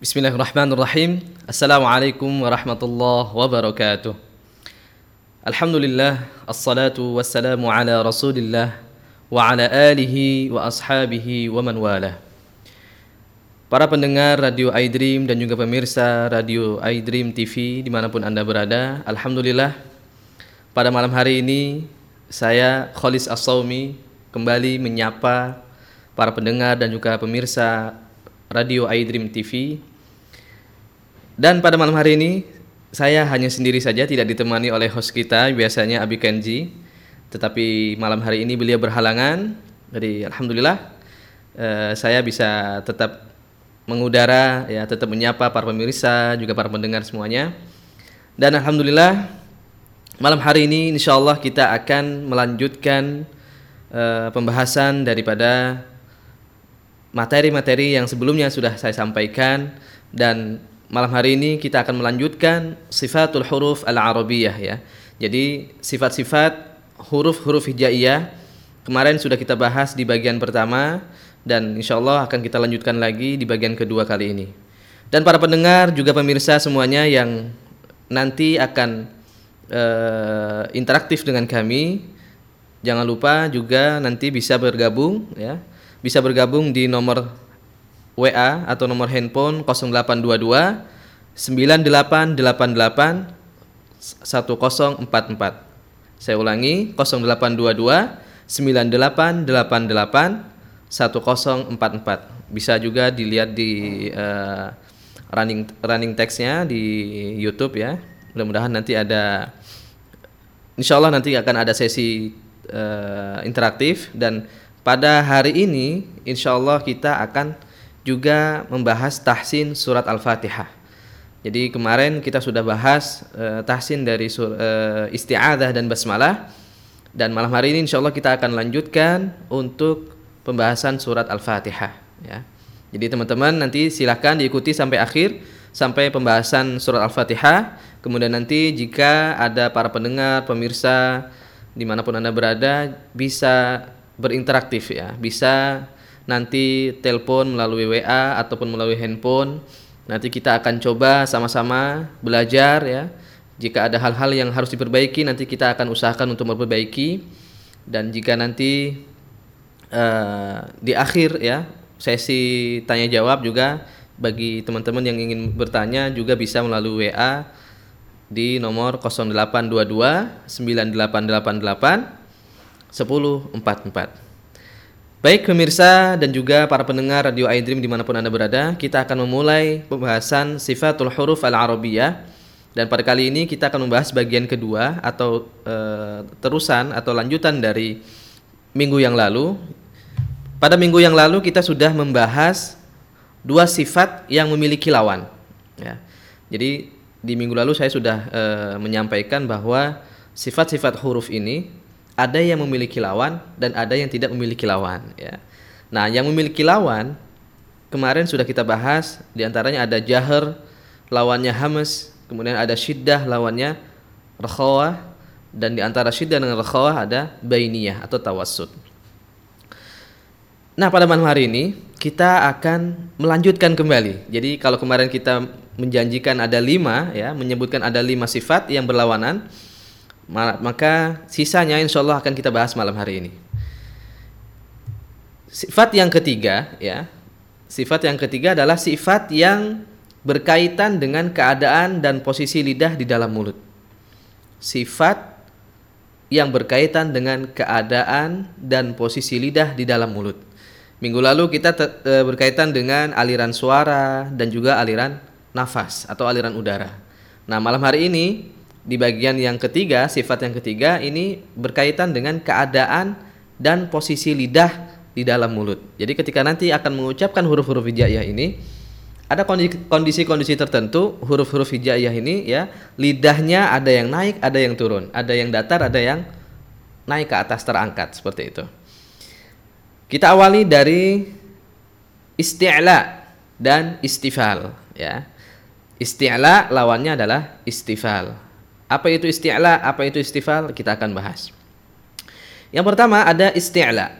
Bismillahirrahmanirrahim. Assalamualaikum warahmatullahi wabarakatuh. Alhamdulillah, assalatu wassalamu ala rasulillah wa ala alihi wa ashabihi wa man wala. Para pendengar Radio iDream dan juga pemirsa Radio iDream TV di mana pun Anda berada, Alhamdulillah pada malam hari ini saya Kholis as kembali menyapa para pendengar dan juga pemirsa Radio iDream TV. Dan pada malam hari ini saya hanya sendiri saja tidak ditemani oleh host kita biasanya Abi Kenji. Tetapi malam hari ini beliau berhalangan. Jadi alhamdulillah eh, saya bisa tetap mengudara ya tetap menyapa para pemirsa juga para pendengar semuanya. Dan alhamdulillah malam hari ini insya Allah kita akan melanjutkan eh, pembahasan daripada materi-materi yang sebelumnya sudah saya sampaikan. Dan malam hari ini kita akan melanjutkan sifatul huruf al-arabiyah ya. Jadi sifat-sifat huruf-huruf hijaiyah kemarin sudah kita bahas di bagian pertama dan insya Allah akan kita lanjutkan lagi di bagian kedua kali ini. Dan para pendengar juga pemirsa semuanya yang nanti akan uh, interaktif dengan kami, jangan lupa juga nanti bisa bergabung ya, bisa bergabung di nomor WA atau nomor handphone 0822 9888 1044. Saya ulangi 0822 9888 1044. Bisa juga dilihat di uh, running running textnya di YouTube ya. Mudah-mudahan nanti ada Insya Allah nanti akan ada sesi uh, interaktif dan pada hari ini insya Allah kita akan juga membahas tahsin surat Al-Fatihah. Jadi kemarin kita sudah bahas uh, tahsin dari sur, uh, isti'adah dan basmalah dan malam hari ini insya Allah kita akan lanjutkan untuk pembahasan surat Al-Fatihah ya. Jadi teman-teman nanti silahkan diikuti sampai akhir sampai pembahasan surat Al-Fatihah. Kemudian nanti jika ada para pendengar, pemirsa di mana pun anda berada bisa berinteraktif ya, bisa nanti telepon melalui WA ataupun melalui handphone. Nanti kita akan coba sama-sama belajar ya. Jika ada hal-hal yang harus diperbaiki nanti kita akan usahakan untuk memperbaiki dan jika nanti uh, di akhir ya sesi tanya jawab juga bagi teman-teman yang ingin bertanya juga bisa melalui WA di nomor 0822 9888 1044. Baik pemirsa dan juga para pendengar Radio iDream di mana pun Anda berada, kita akan memulai pembahasan sifatul huruf al-arabiyah dan pada kali ini kita akan membahas bagian kedua atau e, terusan atau lanjutan dari minggu yang lalu. Pada minggu yang lalu kita sudah membahas dua sifat yang memiliki lawan. Ya. Jadi di minggu lalu saya sudah e, menyampaikan bahwa sifat-sifat huruf ini ada yang memiliki lawan dan ada yang tidak memiliki lawan ya. Nah, yang memiliki lawan kemarin sudah kita bahas di antaranya ada jahar lawannya hamas, kemudian ada syiddah lawannya rakhawah dan di antara syiddah dengan rakhawah ada bainiyah atau tawassut. Nah, pada malam hari ini kita akan melanjutkan kembali. Jadi kalau kemarin kita menjanjikan ada lima ya, menyebutkan ada lima sifat yang berlawanan, maka sisanya insya Allah akan kita bahas malam hari ini. Sifat yang ketiga ya, sifat yang ketiga adalah sifat yang berkaitan dengan keadaan dan posisi lidah di dalam mulut. Sifat yang berkaitan dengan keadaan dan posisi lidah di dalam mulut. Minggu lalu kita e, berkaitan dengan aliran suara dan juga aliran nafas atau aliran udara. Nah, malam hari ini di bagian yang ketiga, sifat yang ketiga ini berkaitan dengan keadaan dan posisi lidah di dalam mulut. Jadi ketika nanti akan mengucapkan huruf-huruf hijaiyah ini, ada kondisi-kondisi tertentu huruf-huruf hijaiyah ini ya, lidahnya ada yang naik, ada yang turun, ada yang datar, ada yang naik ke atas terangkat seperti itu. Kita awali dari isti'la dan istifal ya. Isti'la lawannya adalah istifal. Apa itu isti'la? Apa itu istifal? Kita akan bahas. Yang pertama ada isti'la.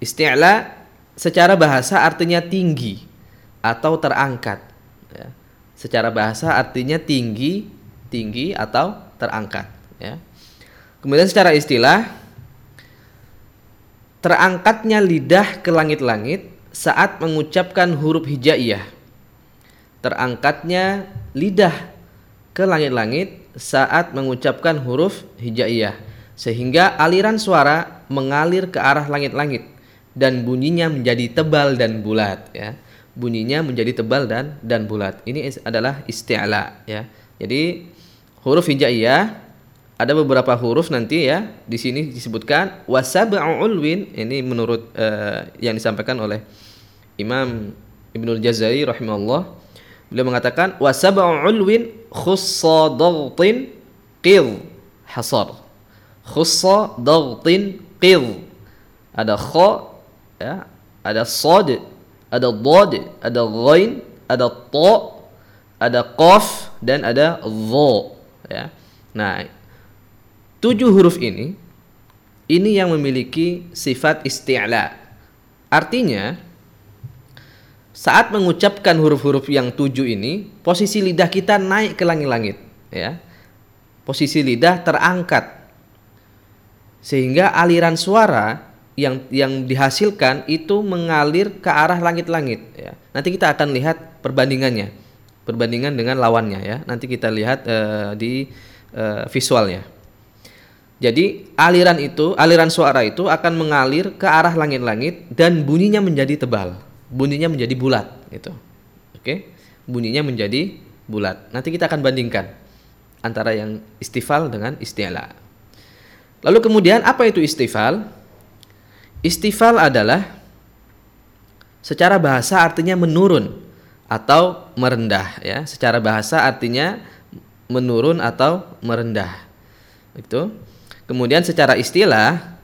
Isti'la secara bahasa artinya tinggi atau terangkat. Ya. Secara bahasa artinya tinggi, tinggi atau terangkat. Ya. Kemudian secara istilah, terangkatnya lidah ke langit-langit saat mengucapkan huruf hijaiyah. Terangkatnya lidah ke langit-langit saat mengucapkan huruf hijaiyah sehingga aliran suara mengalir ke arah langit-langit dan bunyinya menjadi tebal dan bulat ya. Bunyinya menjadi tebal dan dan bulat. Ini adalah isti'la ya. Jadi huruf hijaiyah ada beberapa huruf nanti ya di sini disebutkan wasab'u ulwin ini menurut uh, yang disampaikan oleh Imam Ibnu Jazari rahimahullah beliau mengatakan wasab'u ulwin khussa daghtin qil hasar. Khussa daghtin qil ada kha ya ada sad ada dad ada ghain ada ta ada qaf dan ada dha ya. Nah Tujuh huruf ini ini yang memiliki sifat isti'la. Artinya saat mengucapkan huruf-huruf yang tujuh ini, posisi lidah kita naik ke langit-langit, ya. Posisi lidah terangkat. Sehingga aliran suara yang yang dihasilkan itu mengalir ke arah langit-langit, ya. Nanti kita akan lihat perbandingannya. Perbandingan dengan lawannya ya. Nanti kita lihat uh, di uh, visualnya. Jadi aliran itu, aliran suara itu akan mengalir ke arah langit-langit dan bunyinya menjadi tebal, bunyinya menjadi bulat, itu. Oke, bunyinya menjadi bulat. Nanti kita akan bandingkan antara yang istifal dengan isti'la. Lalu kemudian apa itu istifal? Istifal adalah secara bahasa artinya menurun atau merendah ya. Secara bahasa artinya menurun atau merendah. Itu. Kemudian secara istilah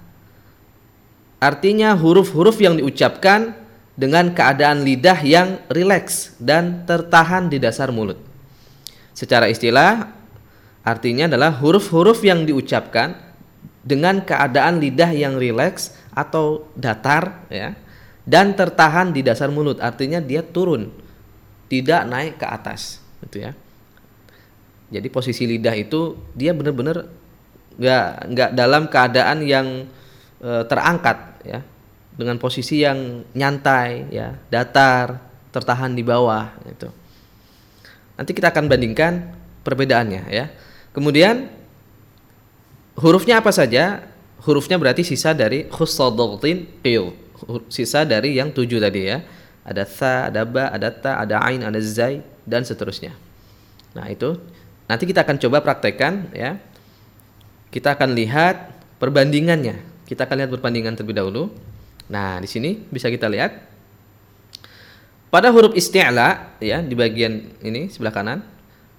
artinya huruf-huruf yang diucapkan dengan keadaan lidah yang rileks dan tertahan di dasar mulut. Secara istilah artinya adalah huruf-huruf yang diucapkan dengan keadaan lidah yang rileks atau datar ya dan tertahan di dasar mulut. Artinya dia turun tidak naik ke atas gitu ya. Jadi posisi lidah itu dia benar-benar nggak nggak dalam keadaan yang e, terangkat ya dengan posisi yang nyantai ya datar tertahan di bawah itu nanti kita akan bandingkan perbedaannya ya. Kemudian hurufnya apa saja? Hurufnya berarti sisa dari khussadogtin qil. Sisa dari yang tujuh tadi ya. Ada tha ada ba ada ta ada ain ada zai dan seterusnya. Nah itu nanti kita akan coba praktekkan ya. Kita akan lihat perbandingannya. Kita akan lihat perbandingan terlebih dahulu. Nah, di sini bisa kita lihat pada huruf isti'la ya di bagian ini sebelah kanan.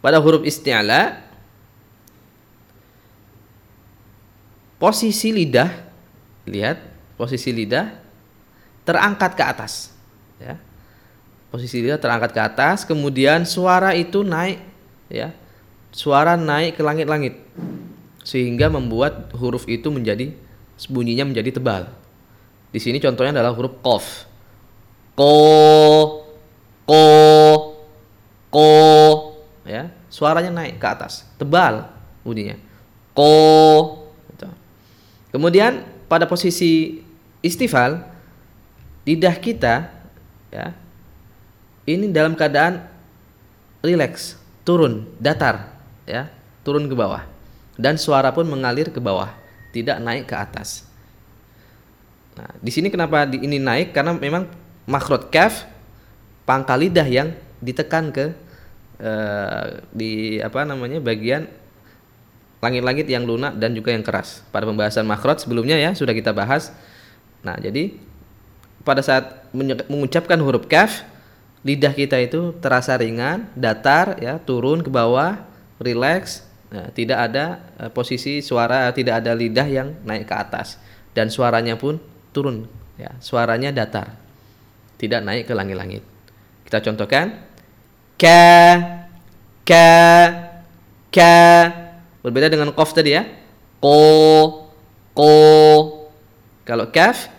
Pada huruf isti'la posisi lidah lihat posisi lidah terangkat ke atas ya. Posisi lidah terangkat ke atas, kemudian suara itu naik ya. Suara naik ke langit-langit sehingga membuat huruf itu menjadi bunyinya menjadi tebal. Di sini contohnya adalah huruf kof. Ko, ko, ko, ya, suaranya naik ke atas, tebal bunyinya. Ko. Gitu. Kemudian pada posisi istifal, lidah kita, ya, ini dalam keadaan rileks, turun, datar, ya, turun ke bawah dan suara pun mengalir ke bawah, tidak naik ke atas. Nah, di sini kenapa di, ini naik? Karena memang makhraj kaf pangkal lidah yang ditekan ke uh, di apa namanya bagian langit-langit yang lunak dan juga yang keras. Pada pembahasan makhraj sebelumnya ya sudah kita bahas. Nah, jadi pada saat mengucapkan huruf kaf lidah kita itu terasa ringan, datar ya, turun ke bawah, rileks Nah, tidak ada uh, posisi suara, tidak ada lidah yang naik ke atas dan suaranya pun turun, ya, suaranya datar, tidak naik ke langit-langit. Kita contohkan, ka, ka, ka, berbeda dengan kof tadi ya, ko, ko. Kalau kaf,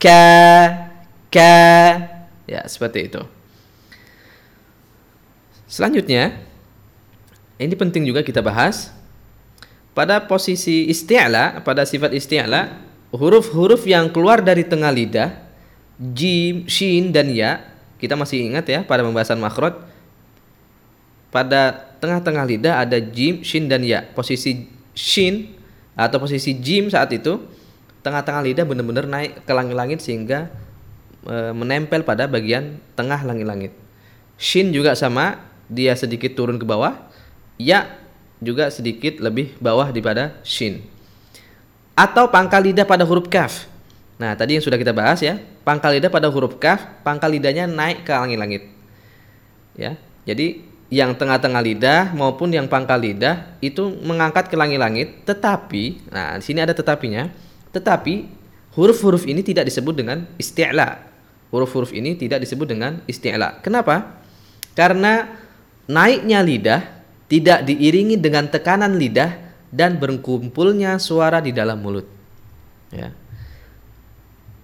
ka, ka, ya seperti itu. Selanjutnya, ini penting juga kita bahas. Pada posisi isti'la, pada sifat isti'la, huruf-huruf yang keluar dari tengah lidah, jim, shin, dan ya, kita masih ingat ya pada pembahasan makhraj, pada tengah-tengah lidah ada jim, shin, dan ya. Posisi shin atau posisi jim saat itu, tengah-tengah lidah benar-benar naik ke langit-langit sehingga e, menempel pada bagian tengah langit-langit. Shin juga sama, dia sedikit turun ke bawah. Ya juga sedikit lebih bawah daripada shin. Atau pangkal lidah pada huruf kaf. Nah, tadi yang sudah kita bahas ya, pangkal lidah pada huruf kaf, pangkal lidahnya naik ke langit-langit. Ya. Jadi yang tengah-tengah lidah maupun yang pangkal lidah itu mengangkat ke langit-langit, tetapi nah di sini ada tetapinya, tetapi huruf-huruf ini tidak disebut dengan isti'la. Huruf-huruf ini tidak disebut dengan isti'la. Kenapa? Karena naiknya lidah tidak diiringi dengan tekanan lidah dan berkumpulnya suara di dalam mulut. Ya.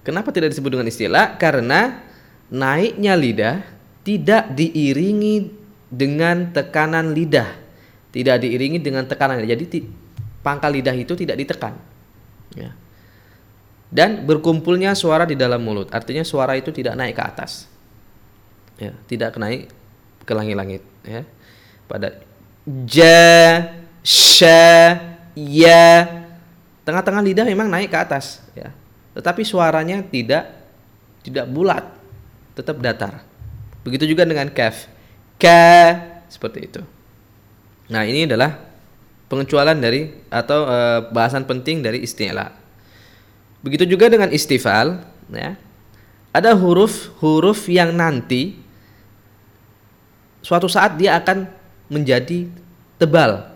Kenapa tidak disebut dengan istilah? Karena naiknya lidah tidak diiringi dengan tekanan lidah, tidak diiringi dengan tekanan. Jadi pangkal lidah itu tidak ditekan. Ya. Dan berkumpulnya suara di dalam mulut, artinya suara itu tidak naik ke atas. Ya, tidak naik ke langit-langit ya. Pada ja, sha, ya. Tengah-tengah lidah memang naik ke atas ya. Tetapi suaranya tidak tidak bulat, tetap datar. Begitu juga dengan kaf. Ka seperti itu. Nah, ini adalah pengecualian dari atau e, bahasan penting dari istilah. Begitu juga dengan istifal, ya. Ada huruf-huruf yang nanti suatu saat dia akan menjadi tebal.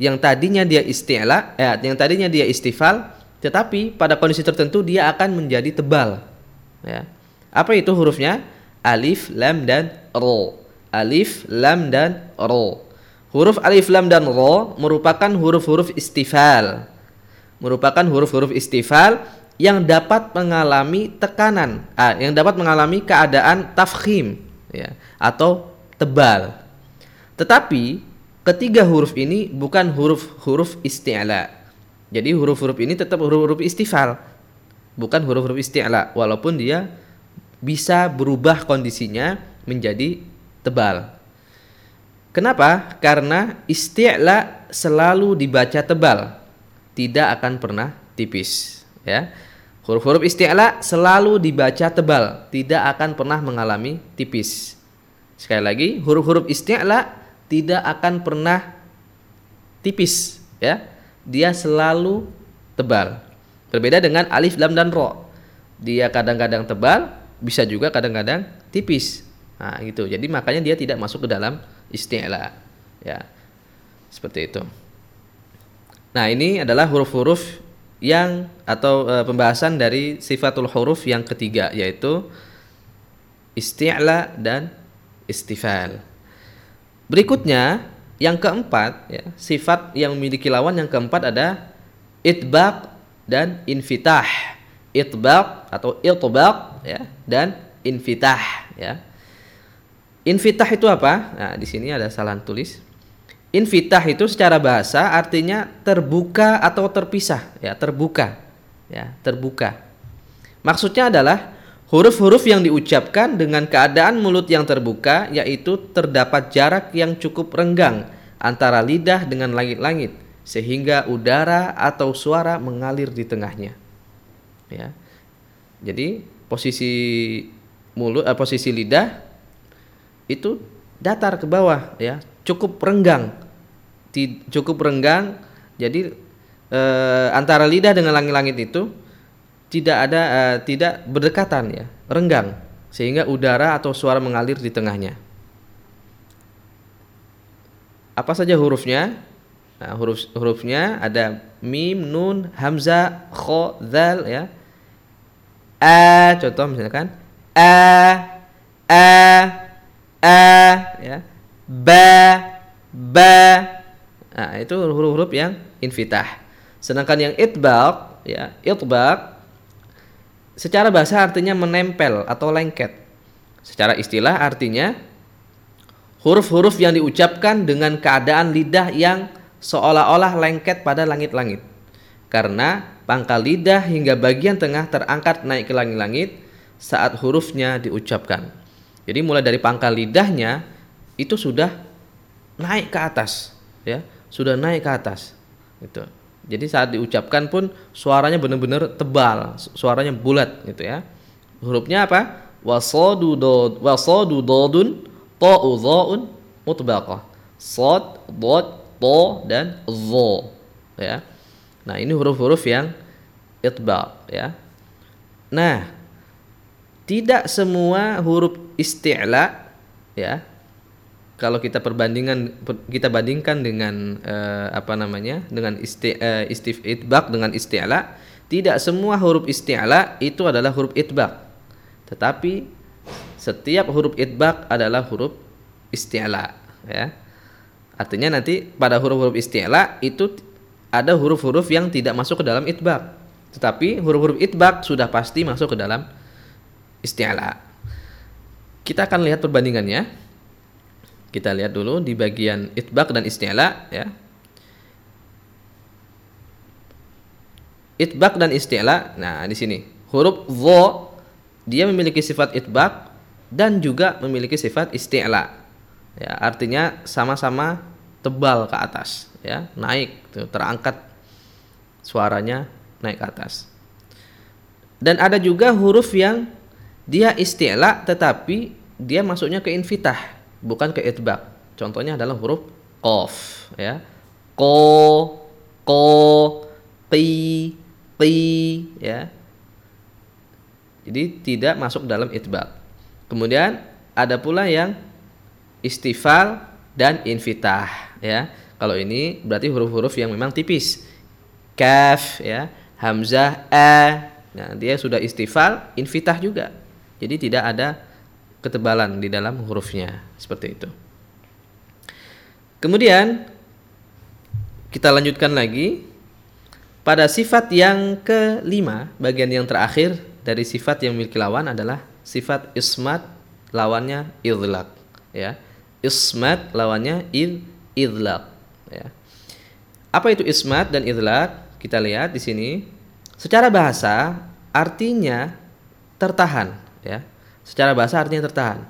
Yang tadinya dia isti'la, eh, yang tadinya dia istifal, tetapi pada kondisi tertentu dia akan menjadi tebal. Ya. Apa itu hurufnya? Alif, lam dan ro. Alif, lam dan ro. Huruf alif, lam dan ro merupakan huruf-huruf istifal. Merupakan huruf-huruf istifal yang dapat mengalami tekanan, ah, yang dapat mengalami keadaan tafkhim, ya, atau tebal. Tetapi ketiga huruf ini bukan huruf-huruf isti'la. Jadi huruf-huruf ini tetap huruf-huruf istifal. Bukan huruf-huruf isti'la walaupun dia bisa berubah kondisinya menjadi tebal. Kenapa? Karena isti'la selalu dibaca tebal, tidak akan pernah tipis, ya. Huruf-huruf isti'la selalu dibaca tebal, tidak akan pernah mengalami tipis. Sekali lagi, huruf-huruf isti'la tidak akan pernah tipis, ya. Dia selalu tebal. Berbeda dengan alif, lam dan ro. Dia kadang-kadang tebal, bisa juga kadang-kadang tipis. Nah, gitu. Jadi makanya dia tidak masuk ke dalam isti'la. Ya. Seperti itu. Nah, ini adalah huruf-huruf yang atau e, pembahasan dari sifatul huruf yang ketiga yaitu isti'la dan istifal. Berikutnya yang keempat ya, sifat yang memiliki lawan yang keempat ada itbaq dan infitah. Itbaq atau itbaq ya dan infitah ya. Infitah itu apa? Nah, di sini ada salah tulis. Infitah itu secara bahasa artinya terbuka atau terpisah, ya, terbuka. Ya, terbuka. Maksudnya adalah Huruf-huruf yang diucapkan dengan keadaan mulut yang terbuka yaitu terdapat jarak yang cukup renggang antara lidah dengan langit-langit sehingga udara atau suara mengalir di tengahnya. Ya. Jadi posisi mulut eh, posisi lidah itu datar ke bawah ya, cukup renggang. cukup renggang. Jadi eh, antara lidah dengan langit-langit itu tidak ada uh, tidak berdekatan ya, renggang sehingga udara atau suara mengalir di tengahnya. Apa saja hurufnya? Nah, huruf hurufnya ada mim, nun, hamzah, kho, zal ya. A contoh misalkan a a a ya. Ba ba. Nah, itu huruf-huruf yang infitah. Sedangkan yang itbaq ya, itbaq Secara bahasa artinya menempel atau lengket. Secara istilah artinya huruf-huruf yang diucapkan dengan keadaan lidah yang seolah-olah lengket pada langit-langit. Karena pangkal lidah hingga bagian tengah terangkat naik ke langit-langit saat hurufnya diucapkan. Jadi mulai dari pangkal lidahnya itu sudah naik ke atas, ya, sudah naik ke atas. Gitu. Jadi saat diucapkan pun suaranya benar-benar tebal, suaranya bulat gitu ya. Hurufnya apa? Wasadu dod, wasadu dodun, ta'u dha'un mutbaqah. Sad, dod, to dan zo ya. Nah, ini huruf-huruf yang itba ya. Nah, tidak semua huruf isti'la ya. Kalau kita perbandingan kita bandingkan dengan uh, apa namanya? dengan isti, uh, istif itbaq dengan isti'la, tidak semua huruf isti'la itu adalah huruf itbaq. Tetapi setiap huruf itbaq adalah huruf isti'la ya. Artinya nanti pada huruf-huruf isti'la itu ada huruf-huruf yang tidak masuk ke dalam itbaq. Tetapi huruf-huruf itbaq sudah pasti masuk ke dalam isti'la. Kita akan lihat perbandingannya. Kita lihat dulu di bagian itbaq dan isti'la ya. Itbaq dan isti'la. Nah, di sini huruf dha dia memiliki sifat itbaq dan juga memiliki sifat isti'la. Ya, artinya sama-sama tebal ke atas ya naik tuh, terangkat suaranya naik ke atas dan ada juga huruf yang dia isti'la tetapi dia masuknya ke infitah bukan ke itbaq contohnya adalah huruf qaf ya ko ko pi pi ya jadi tidak masuk dalam itbaq kemudian ada pula yang istifal dan infitah ya. Kalau ini berarti huruf-huruf yang memang tipis. Kaf ya, hamzah a. Nah, dia sudah istifal, infitah juga. Jadi tidak ada ketebalan di dalam hurufnya seperti itu. Kemudian kita lanjutkan lagi pada sifat yang kelima, bagian yang terakhir dari sifat yang memiliki lawan adalah sifat ismat lawannya idlaq ya. Ismat lawannya id idlaq ya. Apa itu ismat dan idlaq? Kita lihat di sini. Secara bahasa artinya tertahan ya. Secara bahasa artinya tertahan.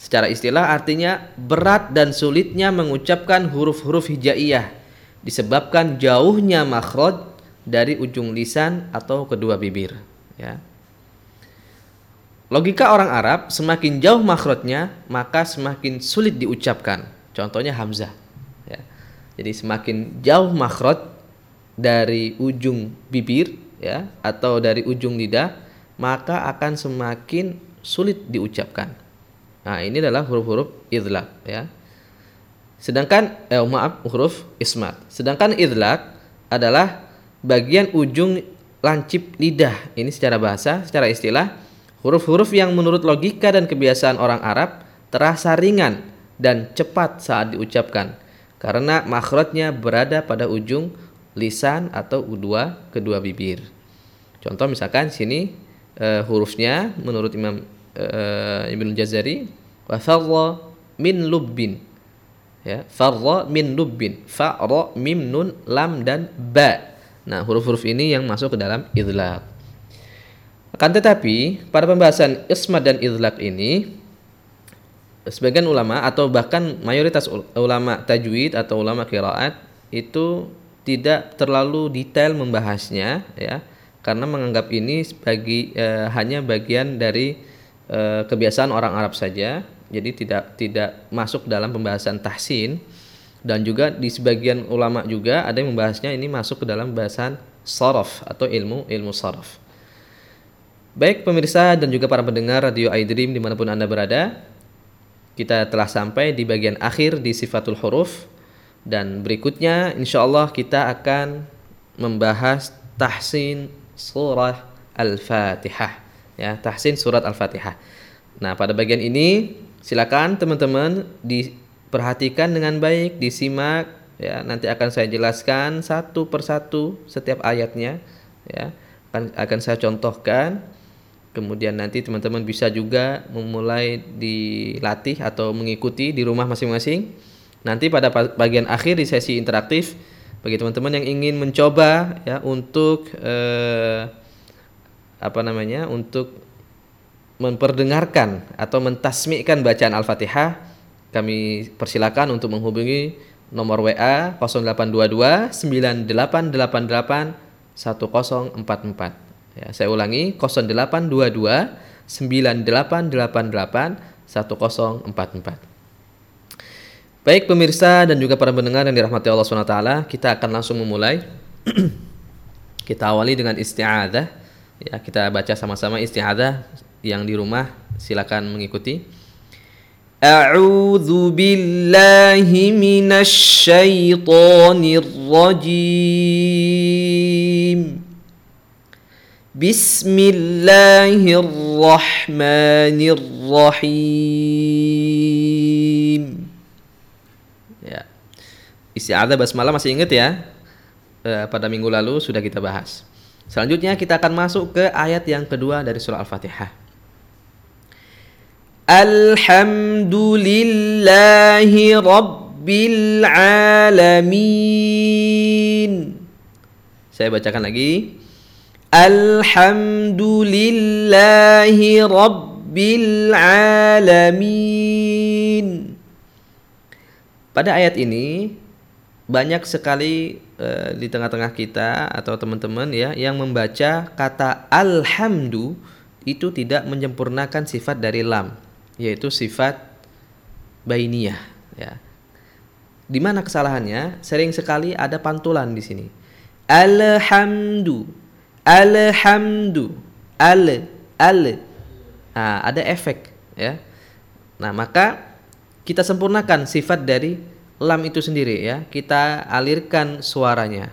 Secara istilah artinya berat dan sulitnya mengucapkan huruf-huruf hijaiyah disebabkan jauhnya makhraj dari ujung lisan atau kedua bibir ya. Logika orang Arab semakin jauh makhrajnya maka semakin sulit diucapkan. Contohnya hamzah. Jadi semakin jauh makhraj dari ujung bibir ya atau dari ujung lidah maka akan semakin sulit diucapkan. Nah, ini adalah huruf-huruf idlaq ya. Sedangkan eh maaf huruf ismat. Sedangkan idlaq adalah bagian ujung lancip lidah. Ini secara bahasa, secara istilah huruf-huruf yang menurut logika dan kebiasaan orang Arab terasa ringan dan cepat saat diucapkan karena makhrajnya berada pada ujung lisan atau kedua kedua bibir. Contoh misalkan sini uh, hurufnya menurut Imam uh, Ibnu Jazari wa farra min lubbin. Ya, farra min lubbin. Fa ra mim nun lam dan ba. Nah, huruf-huruf ini yang masuk ke dalam idlaq. Akan tetapi, pada pembahasan ismat dan idlaq ini sebagian ulama atau bahkan mayoritas ulama tajwid atau ulama kiraat itu tidak terlalu detail membahasnya ya karena menganggap ini sebagai eh, hanya bagian dari eh, kebiasaan orang Arab saja. Jadi tidak tidak masuk dalam pembahasan tahsin. Dan juga di sebagian ulama juga ada yang membahasnya ini masuk ke dalam bahasan sorof atau ilmu ilmu sorof. Baik pemirsa dan juga para pendengar radio iDream di mana pun anda berada kita telah sampai di bagian akhir di sifatul huruf. Dan berikutnya insya Allah kita akan membahas tahsin surah Al-Fatihah ya tahsin surat Al-Fatihah. Nah, pada bagian ini silakan teman-teman diperhatikan dengan baik, disimak ya. Nanti akan saya jelaskan satu persatu setiap ayatnya ya. Akan akan saya contohkan Kemudian nanti teman-teman bisa juga memulai dilatih atau mengikuti di rumah masing-masing. Nanti pada bagian akhir di sesi interaktif bagi teman-teman yang ingin mencoba ya untuk eh, apa namanya? untuk memperdengarkan atau mentasmikan bacaan Al-Fatihah, kami persilakan untuk menghubungi nomor WA 0822 9888 1044. Ya, saya ulangi 0822 9888 1044. Baik pemirsa dan juga para pendengar yang dirahmati Allah SWT, kita akan langsung memulai. kita awali dengan isti'adah. Ya, kita baca sama-sama isti'adah yang di rumah silakan mengikuti. A'udzu billahi minasy rajim. Bismillahirrahmanirrahim. Isti'adzah basmalah masih ingat ya? E, pada minggu lalu sudah kita bahas. Selanjutnya kita akan masuk ke ayat yang kedua dari surah Al-Fatihah. Alhamdulillahi Rabbil Alamin. Saya bacakan lagi. Alhamdulillahi Rabbil Alamin Pada ayat ini banyak sekali uh, di tengah-tengah kita atau teman-teman ya yang membaca kata alhamdu itu tidak menyempurnakan sifat dari lam yaitu sifat bainiyah ya. Di mana kesalahannya? Sering sekali ada pantulan di sini. Alhamdu alhamdu al al nah, ada efek ya nah maka kita sempurnakan sifat dari lam itu sendiri ya kita alirkan suaranya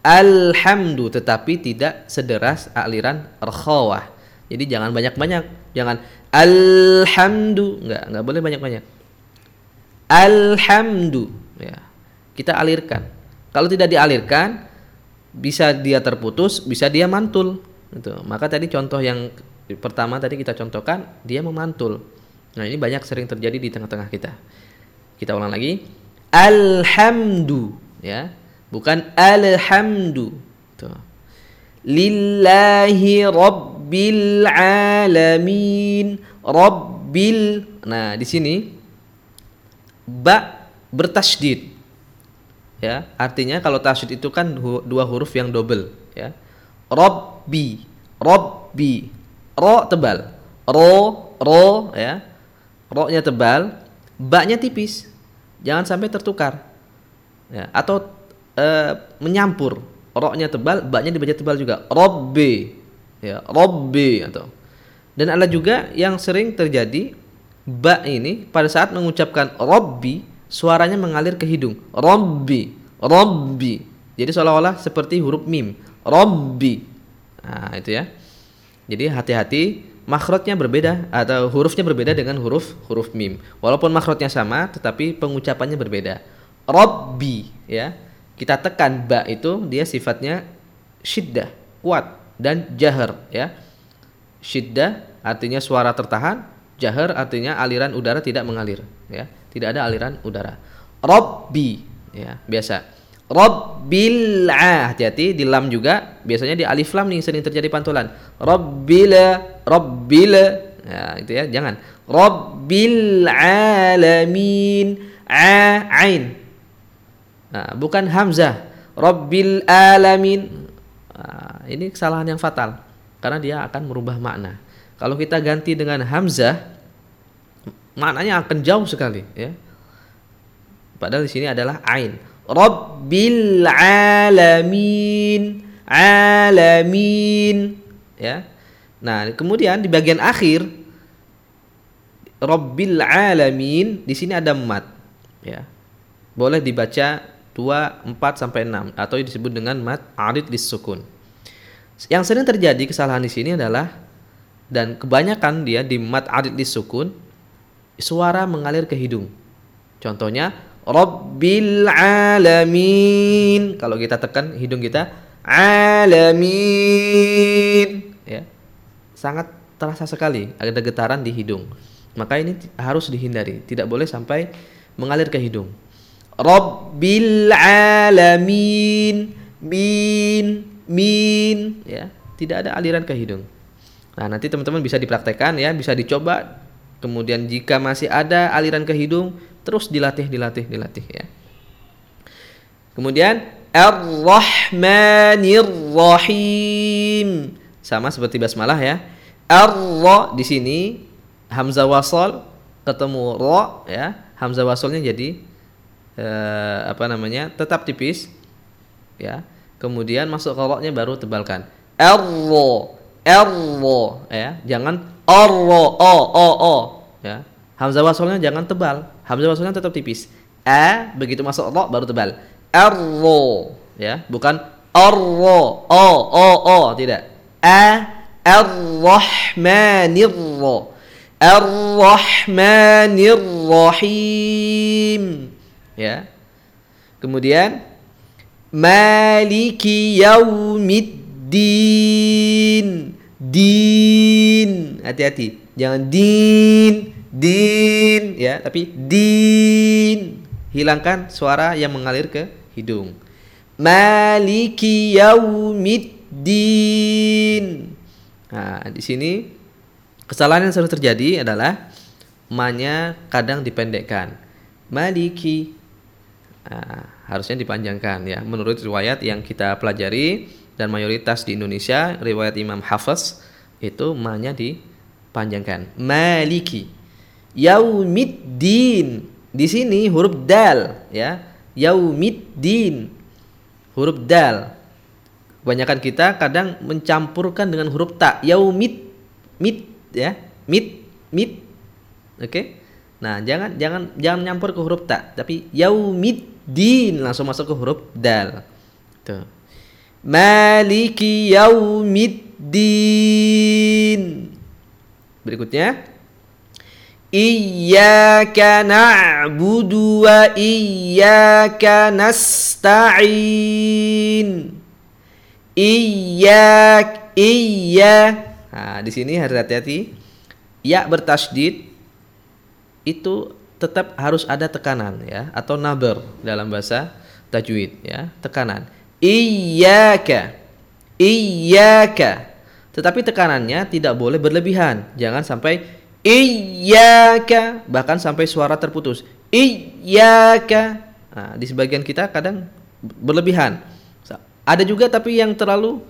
alhamdu tetapi tidak sederas aliran rakhawah jadi jangan banyak-banyak jangan alhamdu nggak nggak boleh banyak-banyak alhamdu ya kita alirkan kalau tidak dialirkan bisa dia terputus, bisa dia mantul. Gitu. Maka tadi contoh yang pertama tadi kita contohkan, dia memantul. Nah ini banyak sering terjadi di tengah-tengah kita. Kita ulang lagi. Alhamdu, ya, bukan alhamdu. Tuh. Lillahi rabbil alamin. Rabbil. Nah di sini ba bertasydid. Ya artinya kalau tasydid itu kan dua huruf yang double ya. Robbi robbi ro tebal. Ro ro ya. Ro nya tebal. Baknya tipis jangan sampai tertukar ya atau e, menyampur ro nya tebal baknya dibaca tebal juga robbi ya robbi atau dan ada juga yang sering terjadi ba ini pada saat mengucapkan robbi suaranya mengalir ke hidung. Robbi, Robbi. Jadi seolah-olah seperti huruf mim. Robbi. Nah, itu ya. Jadi hati-hati makhrajnya berbeda atau hurufnya berbeda dengan huruf huruf mim. Walaupun makhrajnya sama tetapi pengucapannya berbeda. Robbi ya. Kita tekan ba itu dia sifatnya syiddah, kuat dan jahar ya. Syiddah artinya suara tertahan, jahar artinya aliran udara tidak mengalir ya tidak ada aliran udara. Robbi ya, biasa. Rabbil ah, hati-hati di lam juga biasanya di alif lam nih sering terjadi pantulan. Rabbil Rabbil ya itu ya jangan. Rabbil alamin a ain. Nah, bukan hamzah. Rabbil alamin. Nah, ini kesalahan yang fatal karena dia akan merubah makna. Kalau kita ganti dengan hamzah maknanya akan jauh sekali ya. Padahal di sini adalah ain. Rabbil alamin alamin ya. Nah, kemudian di bagian akhir Rabbil alamin di sini ada mat ya. Boleh dibaca 2 4 sampai 6 atau disebut dengan mat arid disukun. Yang sering terjadi kesalahan di sini adalah dan kebanyakan dia di mat arid disukun suara mengalir ke hidung. Contohnya Rabbil alamin. Kalau kita tekan hidung kita alamin ya. sangat terasa sekali ada getaran di hidung. Maka ini harus dihindari, tidak boleh sampai mengalir ke hidung. Rabbil alamin min min ya, tidak ada aliran ke hidung. Nah, nanti teman-teman bisa dipraktekkan ya, bisa dicoba. Kemudian jika masih ada aliran ke hidung, terus dilatih, dilatih, dilatih ya. Kemudian Ar-Rahmanir Rahim. Sama seperti basmalah ya. ar di sini hamzah wasal ketemu ra ya. Hamzah wasalnya jadi eh, apa namanya? tetap tipis ya. Kemudian masuk ke ra-nya baru tebalkan. ar Erwo ya jangan orro o o o ya hamzah wasalnya jangan tebal. Hamzah wasalnya tetap tipis. A begitu masuk ro baru tebal. Erwo ya bukan orro o o o tidak. A ar-rahmanir ar-rahmanir rahim ya. Kemudian maliki yaumiddin. Din. Hati-hati. Jangan din din ya. Tapi din. Hilangkan suara yang mengalir ke hidung. Maliki yaumiddin. Nah di sini kesalahan yang sering terjadi adalah manya kadang dipendekkan. Maliki. Nah, harusnya dipanjangkan ya. Menurut riwayat yang kita pelajari dan mayoritas di Indonesia riwayat Imam Hafiz itu ma-nya dipanjangkan. Maliki yaumiddin. Di sini huruf dal ya. Yaumiddin. Huruf dal. Kebanyakan kita kadang mencampurkan dengan huruf ta. Yaumid mit ya. Mit mit. Oke. Okay? Nah, jangan jangan jangan nyampur ke huruf ta, tapi yaumiddin langsung masuk ke huruf dal. Tuh. Maliki yaumiddin. Berikutnya. Iyyaka na'budu wa iyyaka nasta'in. Iyyak iya. Nah, di sini harus hati-hati. Ya bertasdid itu tetap harus ada tekanan ya atau naber dalam bahasa tajwid ya, tekanan Iyaka. Iyaka. Tetapi tekanannya tidak boleh berlebihan. Jangan sampai iyaka bahkan sampai suara terputus. Iyaka. Nah, di sebagian kita kadang berlebihan. Ada juga tapi yang terlalu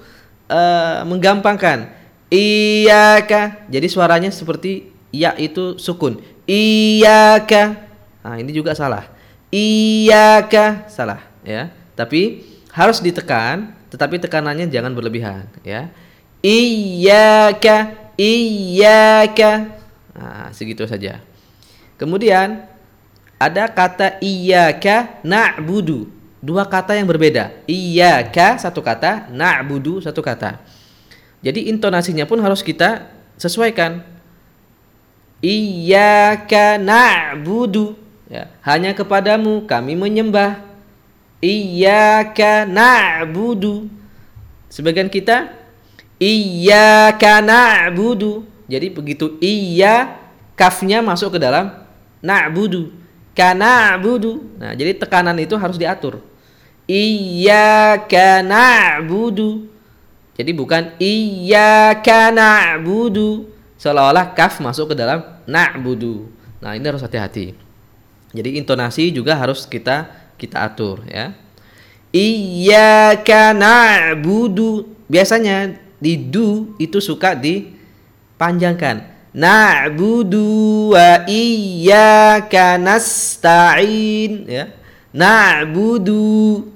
uh, menggampangkan. Iyaka. Jadi suaranya seperti ya itu sukun. Iyaka. Nah, ini juga salah. Iyaka salah ya. Tapi harus ditekan tetapi tekanannya jangan berlebihan ya iyyaka iyyaka nah, segitu saja. Kemudian ada kata iyyaka na'budu. Dua kata yang berbeda. Iyyaka satu kata na'budu satu kata. Jadi intonasinya pun harus kita sesuaikan. Iyyaka na'budu. Ya hanya kepadamu kami menyembah. Iyyaka na'budu. Sebagian kita iyyaka na'budu. Jadi begitu iya kafnya masuk ke dalam na'budu. Kana budu. Nah, jadi tekanan itu harus diatur. Iyyaka na'budu. Jadi bukan iyyaka na'budu. Seolah-olah kaf masuk ke dalam na'budu. Nah, ini harus hati-hati. Jadi intonasi juga harus kita kita atur ya. Iyyaka na'budu. Biasanya di du itu suka dipanjangkan. Na'budu wa iyyaka nasta'in ya. Na'budu.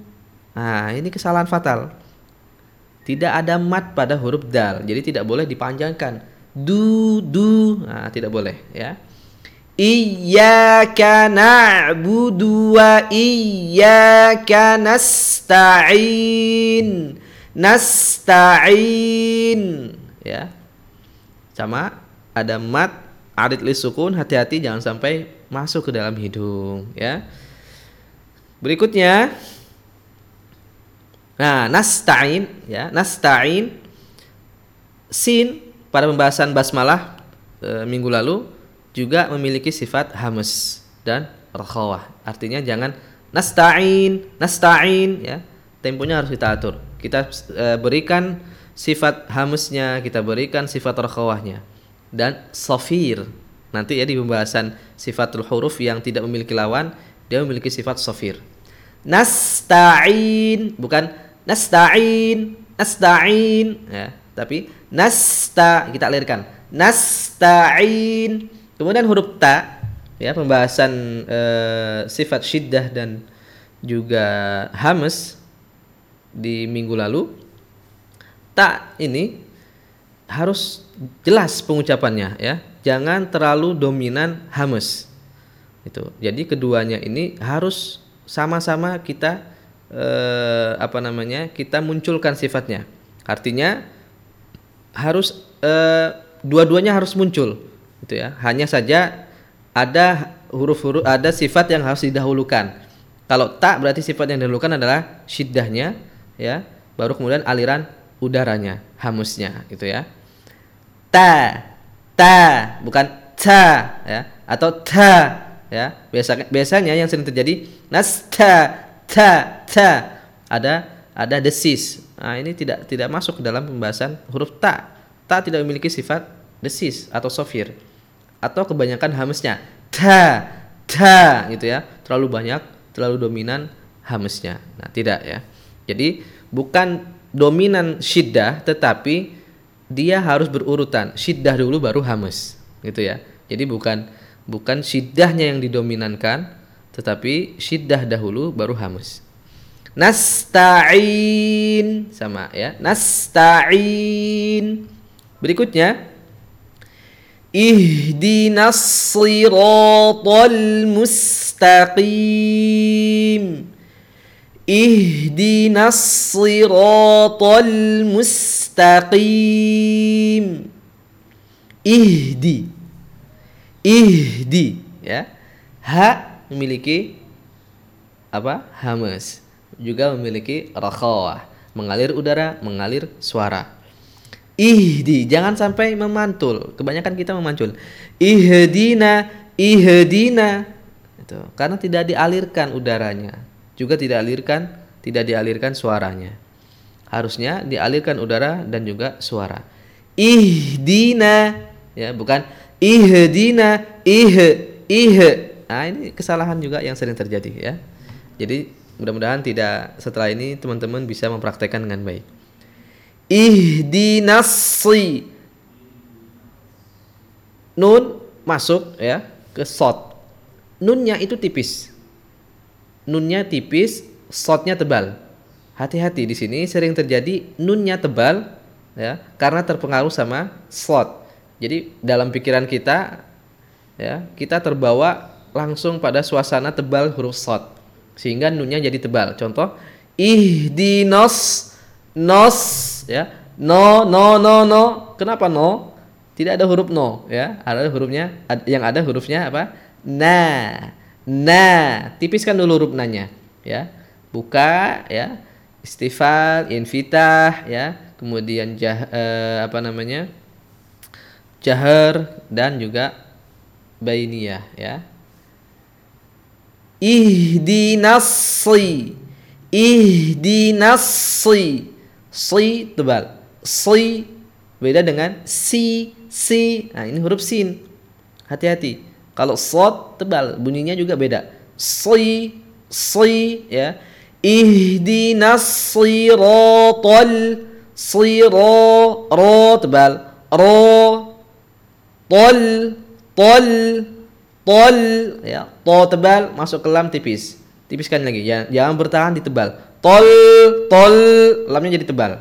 Nah, ini kesalahan fatal. Tidak ada mat pada huruf dal. Jadi tidak boleh dipanjangkan. Du du. Nah, tidak boleh ya. Iyyaka na'budu wa iyyaka nasta'in. Nasta'in. Ya. Sama ada mat arid li sukun hati-hati jangan sampai masuk ke dalam hidung ya. Berikutnya Nah, nasta'in ya, nasta'in sin pada pembahasan basmalah e, minggu lalu juga memiliki sifat hamus dan rakhawah. Artinya jangan nasta'in, nasta'in ya. Temponya harus kita atur. Kita e, berikan sifat hamusnya, kita berikan sifat rakhawahnya. Dan safir. Nanti ya di pembahasan sifatul huruf yang tidak memiliki lawan, dia memiliki sifat safir. Nasta'in bukan nasta'in, nasta'in ya tapi nasta kita alirkan nasta'in kemudian huruf ta ya pembahasan e, sifat syiddah dan juga hamas di minggu lalu ta ini harus jelas pengucapannya ya. Jangan terlalu dominan hamas. Itu. Jadi keduanya ini harus sama-sama kita eh, apa namanya kita munculkan sifatnya. Artinya harus uh, dua-duanya harus muncul gitu ya. Hanya saja ada huruf-huruf ada sifat yang harus didahulukan. Kalau tak berarti sifat yang didahulukan adalah syiddahnya ya. Baru kemudian aliran udaranya hamusnya gitu ya. Ta ta bukan ta ya atau ta ya. Biasa biasanya yang sering terjadi nasta ta ta ada ada desis. Nah, ini tidak tidak masuk ke dalam pembahasan huruf ta. Ta tidak memiliki sifat desis atau sofir. Atau kebanyakan hamesnya ta ta gitu ya. Terlalu banyak terlalu dominan hamesnya nah tidak ya. Jadi bukan dominan syiddah tetapi dia harus berurutan. Syiddah dulu baru hames gitu ya. Jadi bukan bukan syiddahnya yang didominankan tetapi syiddah dahulu baru hames nasta'in sama ya. Nasta'in. Berikutnya. Ihdinas siratal mustaqim ihdinas siratal mustaqim ihdi ihdi ya ha memiliki apa hamas juga memiliki rakhawah, mengalir udara, mengalir suara. Ihdi, jangan sampai memantul. Kebanyakan kita memantul. Ihdina, ihdina. Itu karena tidak dialirkan udaranya. Juga tidak alirkan, tidak dialirkan suaranya. Harusnya dialirkan udara dan juga suara. Ihdina, ya, bukan ihdina, ih, ih. Nah, ini kesalahan juga yang sering terjadi ya. Jadi Mudah-mudahan tidak setelah ini teman-teman bisa mempraktekkan dengan baik. Ihdinasi Nun masuk ya ke sot. Nunnya itu tipis. Nunnya tipis, sotnya tebal. Hati-hati di sini sering terjadi nunnya tebal ya karena terpengaruh sama slot. Jadi dalam pikiran kita ya kita terbawa langsung pada suasana tebal huruf sot sehingga nunnya jadi tebal. Contoh ihdinos nos ya. No no no no. Kenapa no? Tidak ada huruf no ya. Ada hurufnya yang ada hurufnya apa? Na. Na. Tipiskan dulu huruf nanya ya. Buka ya. Istifal, infitah ya. Kemudian jah, eh, apa namanya? Jahar dan juga bainiyah ya ihdinas si ihdinas si si tebal si beda dengan si si nah ini huruf sin hati-hati kalau sod tebal bunyinya juga beda si si ya ihdinas siratal siro ro tebal ro tol tol Tol ya, to tebal masuk ke lam tipis. Tipiskan lagi, jangan, jangan bertahan di tebal. Tol, tol, lamnya jadi tebal.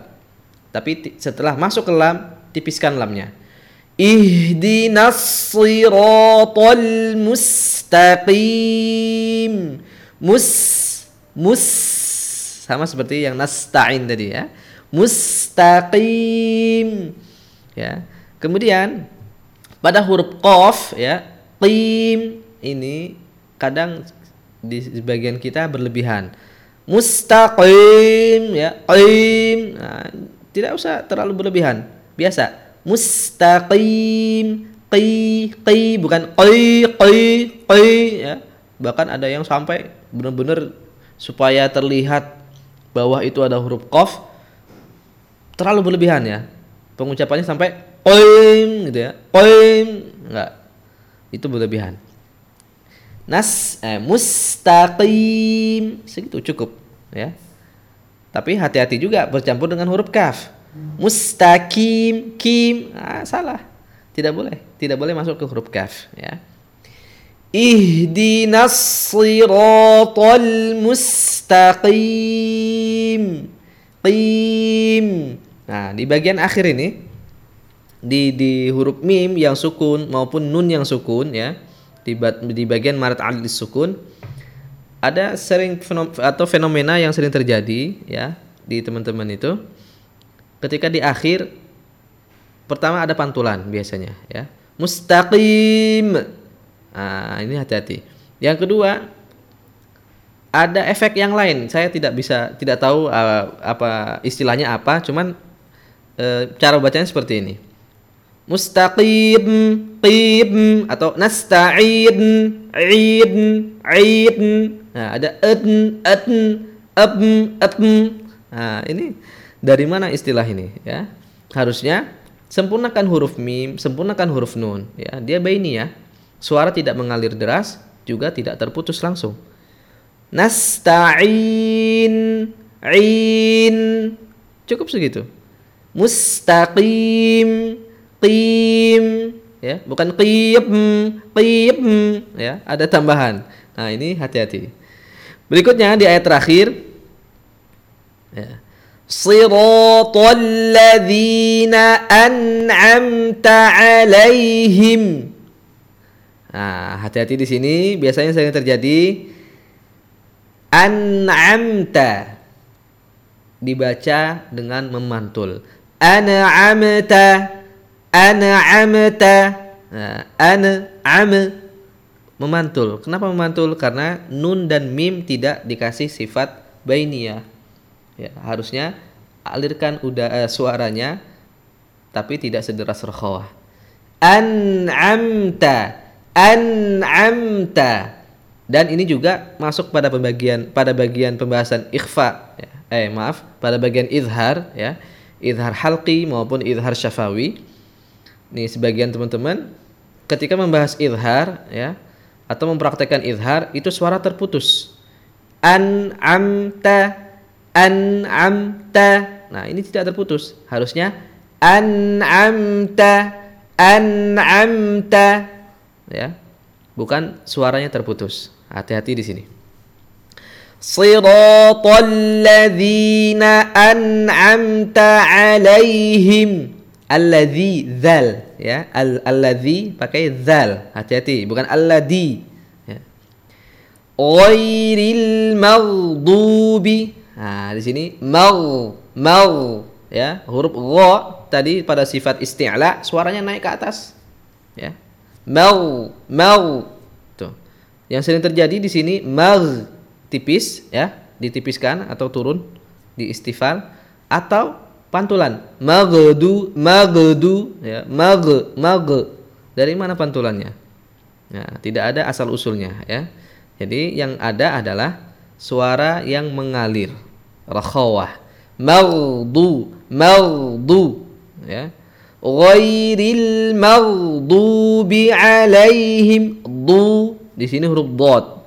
Tapi setelah masuk ke lam, tipiskan lamnya. Ihdinas siratal mustaqim. Mus mus sama seperti yang nasta'in tadi ya. Mustaqim. Ya. Kemudian pada huruf qaf ya Qim ini kadang di sebagian kita berlebihan. Mustaqim ya, qim. Nah, tidak usah terlalu berlebihan. Biasa. Mustaqim. Qi qi bukan qi qi qi ya. Bahkan ada yang sampai benar-benar supaya terlihat bahwa itu ada huruf qaf terlalu berlebihan ya. Pengucapannya sampai qim gitu ya. Qim enggak. Itu berlebihan. Nas eh, mustaqim. Segitu cukup ya. Tapi hati-hati juga bercampur dengan huruf kaf mustaqim kim. Ah, salah. Tidak boleh. Tidak boleh masuk ke huruf kaf ya. Ihdinas siratal mustaqim. Qim. Nah di bagian akhir ini di di huruf mim yang sukun maupun nun yang sukun ya di di bagian marat al sukun ada sering fenom, atau fenomena yang sering terjadi ya di teman-teman itu ketika di akhir pertama ada pantulan biasanya ya. Mustaqim. Nah ini hati-hati. Yang kedua ada efek yang lain. Saya tidak bisa tidak tahu uh, apa istilahnya apa cuman uh, cara bacanya seperti ini. Mustaqim qib atau nasta'in id id nah ada adn adn abm abm nah ini dari mana istilah ini ya? Harusnya sempurnakan huruf mim sempurnakan huruf nun ya. Dia baini ya. Suara tidak mengalir deras juga tidak terputus langsung. Nasta'in in. Cukup segitu. Mustaqim qim ya. Bukan qib qib ya. Ada tambahan. Nah ini hati-hati. Berikutnya di ayat terakhir ya siratal ladzina an'amta alaihim nah hati-hati di sini. Biasanya sering terjadi an'amta dibaca dengan memantul. An'amta an'amta. Nah, an'am memantul. Kenapa memantul? Karena nun dan mim tidak dikasih sifat bainiyah ya harusnya alirkan udah uh, suaranya tapi tidak sederas rakhawah an'amta an'amta. Dan ini juga masuk pada pembagian pada bagian pembahasan ikhfa ya. eh maaf pada bagian izhar ya. Izhar halqi maupun izhar syafawi. Nih sebagian teman-teman ketika membahas idhar ya atau mempraktekkan idhar itu suara terputus. An amta an amta. Nah, ini tidak terputus. Harusnya an amta an amta ya. Bukan suaranya terputus. Hati-hati di sini. Siratal ladzina an'amta alaihim alladzi zal ya al alladzi pakai zal hati-hati bukan alladzi ya ghairil maghdubi nah di sini mau mau ya. Huruf gha tadi pada sifat isti'la suaranya naik ke atas ya. Mau mau. Tuh. Yang sering terjadi di sini mag tipis ya ditipiskan atau turun di istifal atau pantulan. Magedu magedu ya. Mage mage dari mana pantulannya? Ya, tidak ada asal usulnya ya. Jadi yang ada adalah suara yang mengalir rakhawah. Maghdu maghdu ya. Ghairil maghdubi alaihim du di sini huruf dot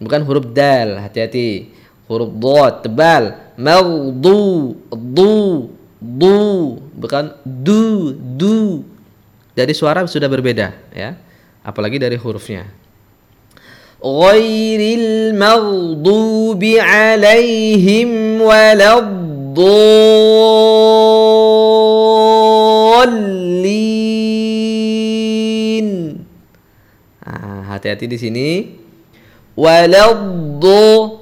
bukan huruf dal hati-hati. Huruf dot tebal. Maghdu du du. Bukan du du. Dari suara sudah berbeda ya. Apalagi dari hurufnya ghairil maghdubi alaihim waladdallin nah, hati-hati di sini. Waladdo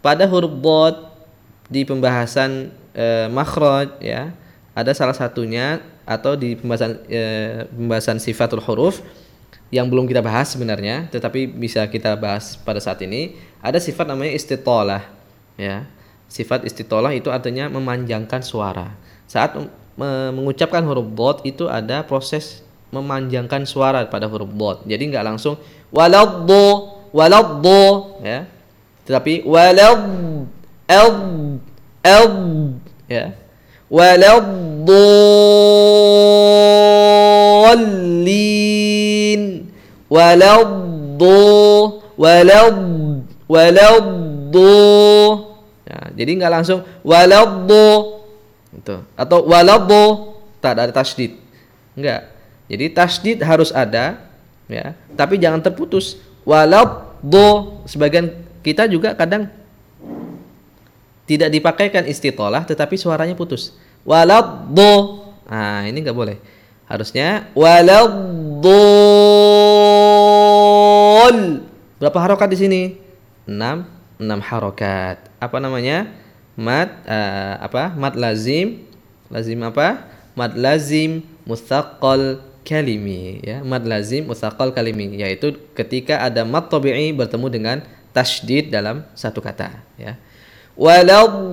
pada huruf dot di pembahasan e, makhraj ya ada salah satunya atau di pembahasan e, pembahasan sifatul huruf yang belum kita bahas sebenarnya tetapi bisa kita bahas pada saat ini ada sifat namanya istitolah ya sifat istitolah itu artinya memanjangkan suara saat mengucapkan huruf dot itu ada proses memanjangkan suara pada huruf dot. Jadi nggak langsung waladdo waladdo ya. Tetapi walad el el ya. Waladdo walad waladdo ya, jadi nggak langsung waladdo itu atau waladdo tak ada tasdid. Enggak jadi tasdid harus ada ya. Tapi jangan terputus. Waladdo sebagian kita juga kadang tidak dipakaikan istitolah tetapi suaranya putus. Waladdo nah ini nggak boleh. Harusnya berapa harokat di sini? Enam enam harokat. Apa namanya? Mat uh, apa? Mat lazim. Lazim apa? Mat lazim mustaqal kalimi ya. Mat lazim mustaqal kalimi yaitu ketika ada mat tabi'i bertemu dengan tasydid dalam satu kata ya. Waladdallin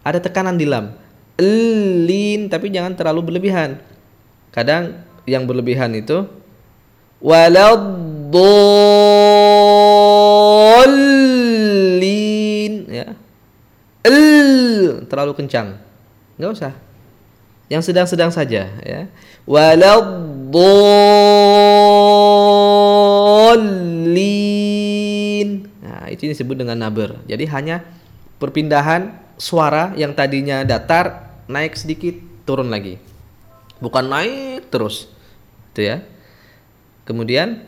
ada tekanan di lam. Lin tapi jangan terlalu berlebihan kadang yang berlebihan itu waladdallin ya. L terlalu kencang. Nggak usah. Yang sedang-sedang saja ya. Waladdallin nah itu disebut dengan naber. Jadi hanya perpindahan suara yang tadinya datar naik sedikit turun lagi bukan naik terus. Itu ya. Kemudian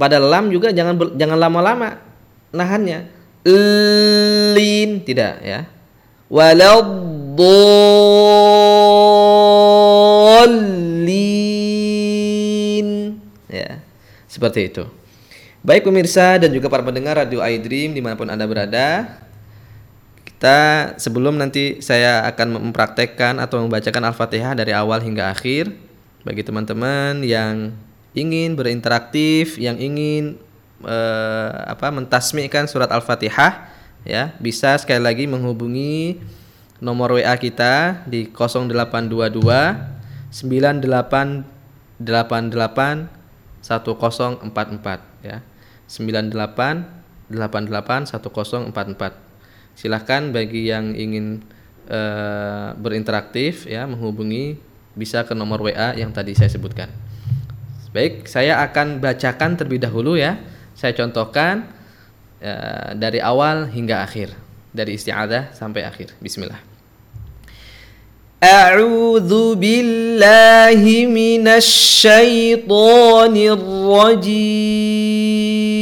pada lam juga jangan jangan lama-lama nahannya. Lin tidak ya. Waladdallin ya seperti itu. Baik pemirsa dan juga para pendengar radio iDream di mana pun anda berada kita sebelum nanti saya akan mempraktekkan atau membacakan Al-Fatihah dari awal hingga akhir bagi teman-teman yang ingin berinteraktif, yang ingin eh, apa mentasmikan surat Al-Fatihah ya, bisa sekali lagi menghubungi nomor WA kita di 0822 9888 1044 ya. 9888 1044 silahkan bagi yang ingin uh, berinteraksi ya menghubungi bisa ke nomor WA yang tadi saya sebutkan. Baik, saya akan bacakan terlebih dahulu ya. Saya contohkan uh, dari awal hingga akhir, dari isti'adah sampai akhir. Bismillah. A'udzu billahi minasy syaithanir rajim.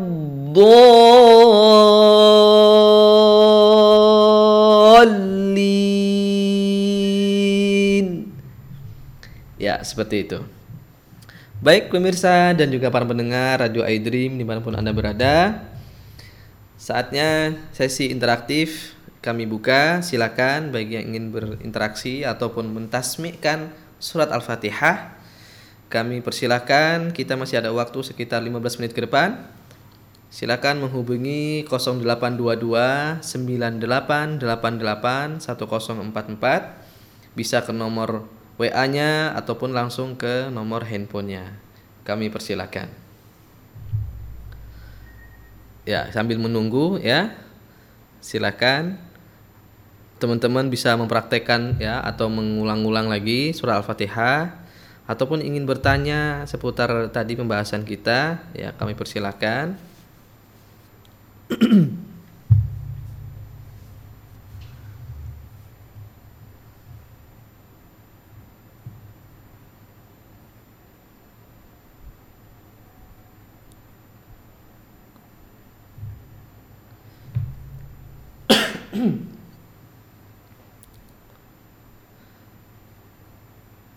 Dolin. Ya, seperti itu. Baik pemirsa dan juga para pendengar Radio iDream di mana pun Anda berada. Saatnya sesi interaktif kami buka. Silakan bagi yang ingin berinteraksi ataupun mentasmikkan surat Al-Fatihah. Kami persilahkan, kita masih ada waktu sekitar 15 menit ke depan Silakan menghubungi 0822 9888 1044 bisa ke nomor WA-nya ataupun langsung ke nomor handphonenya. Kami persilakan. Ya, sambil menunggu ya. silakan teman-teman bisa mempraktekkan ya atau mengulang-ulang lagi surah Al-Fatihah ataupun ingin bertanya seputar tadi pembahasan kita ya kami persilakan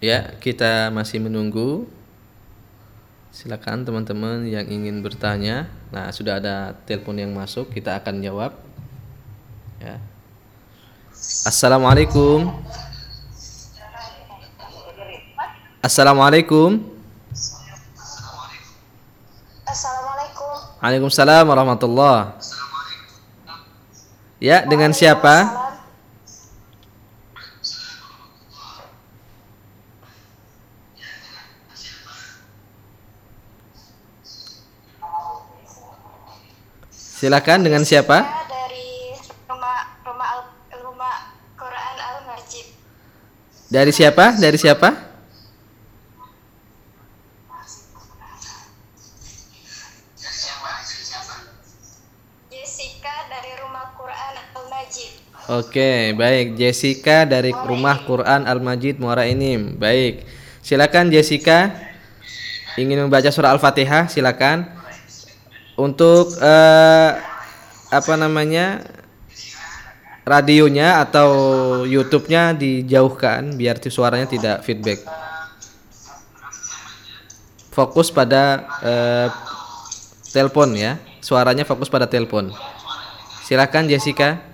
Ya, kita masih menunggu. Silakan teman-teman yang ingin bertanya. Nah, sudah ada telepon yang masuk, kita akan jawab. Ya. Assalamualaikum. Assalamualaikum. Assalamualaikum. Waalaikumsalam warahmatullah. Ya, dengan siapa? Silakan dengan siapa? Saya dari rumah rumah al, rumah Quran Al Majid. Dari siapa? Dari siapa? Jessica dari rumah Quran Al Majid. Oke, baik. Jessica dari Rumah Quran Al-Majid Muara Inim. Baik. Silakan Jessica. Ingin membaca surah Al-Fatihah, silakan. Untuk eh, apa namanya? radionya atau YouTube-nya dijauhkan biar suaranya tidak feedback. Fokus pada eh, telepon ya. Suaranya fokus pada telepon. Silakan Jessica.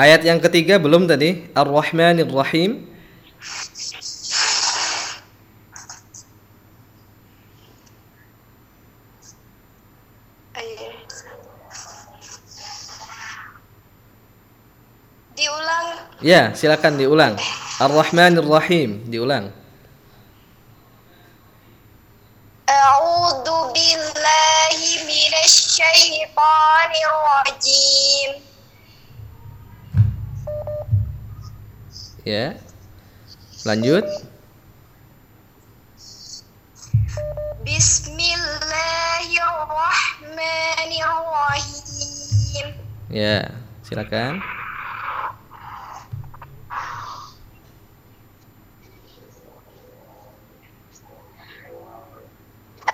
Ayat yang ketiga belum tadi. Ar-Rahmanir Rahim. Diulang Ya, silakan diulang. Ar-Rahmanir Rahim. Diulang. ya. Lanjut. Bismillahirrahmanirrahim. Ya, silakan.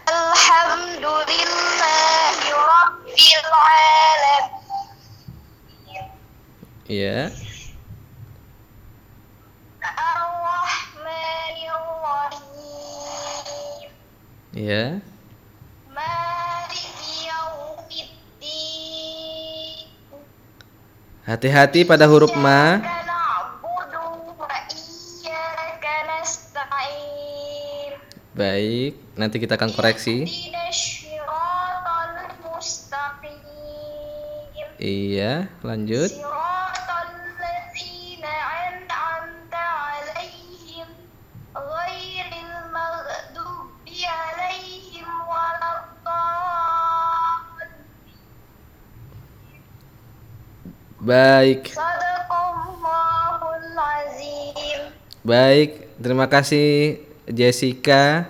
Alhamdulillahirrahmanirrahim Ya yeah. Ya. Hati-hati pada huruf ma. Baik, nanti kita akan koreksi. Iya, lanjut. Baik. Baik, terima kasih Jessica.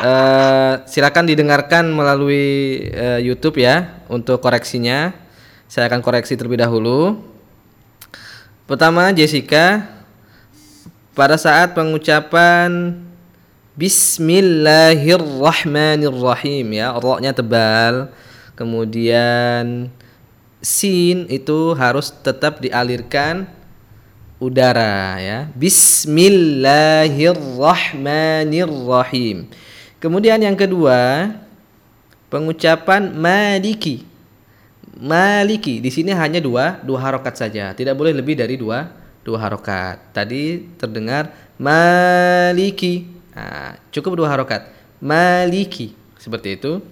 Uh, silakan didengarkan melalui uh, YouTube ya untuk koreksinya. Saya akan koreksi terlebih dahulu. Pertama, Jessica pada saat pengucapan Bismillahirrahmanirrahim ya, roknya tebal. Kemudian sin itu harus tetap dialirkan udara ya. Bismillahirrahmanirrahim. Kemudian yang kedua, pengucapan maliki. Maliki di sini hanya dua dua harokat saja, tidak boleh lebih dari dua dua harokat. Tadi terdengar maliki, nah, cukup dua harokat. Maliki seperti itu.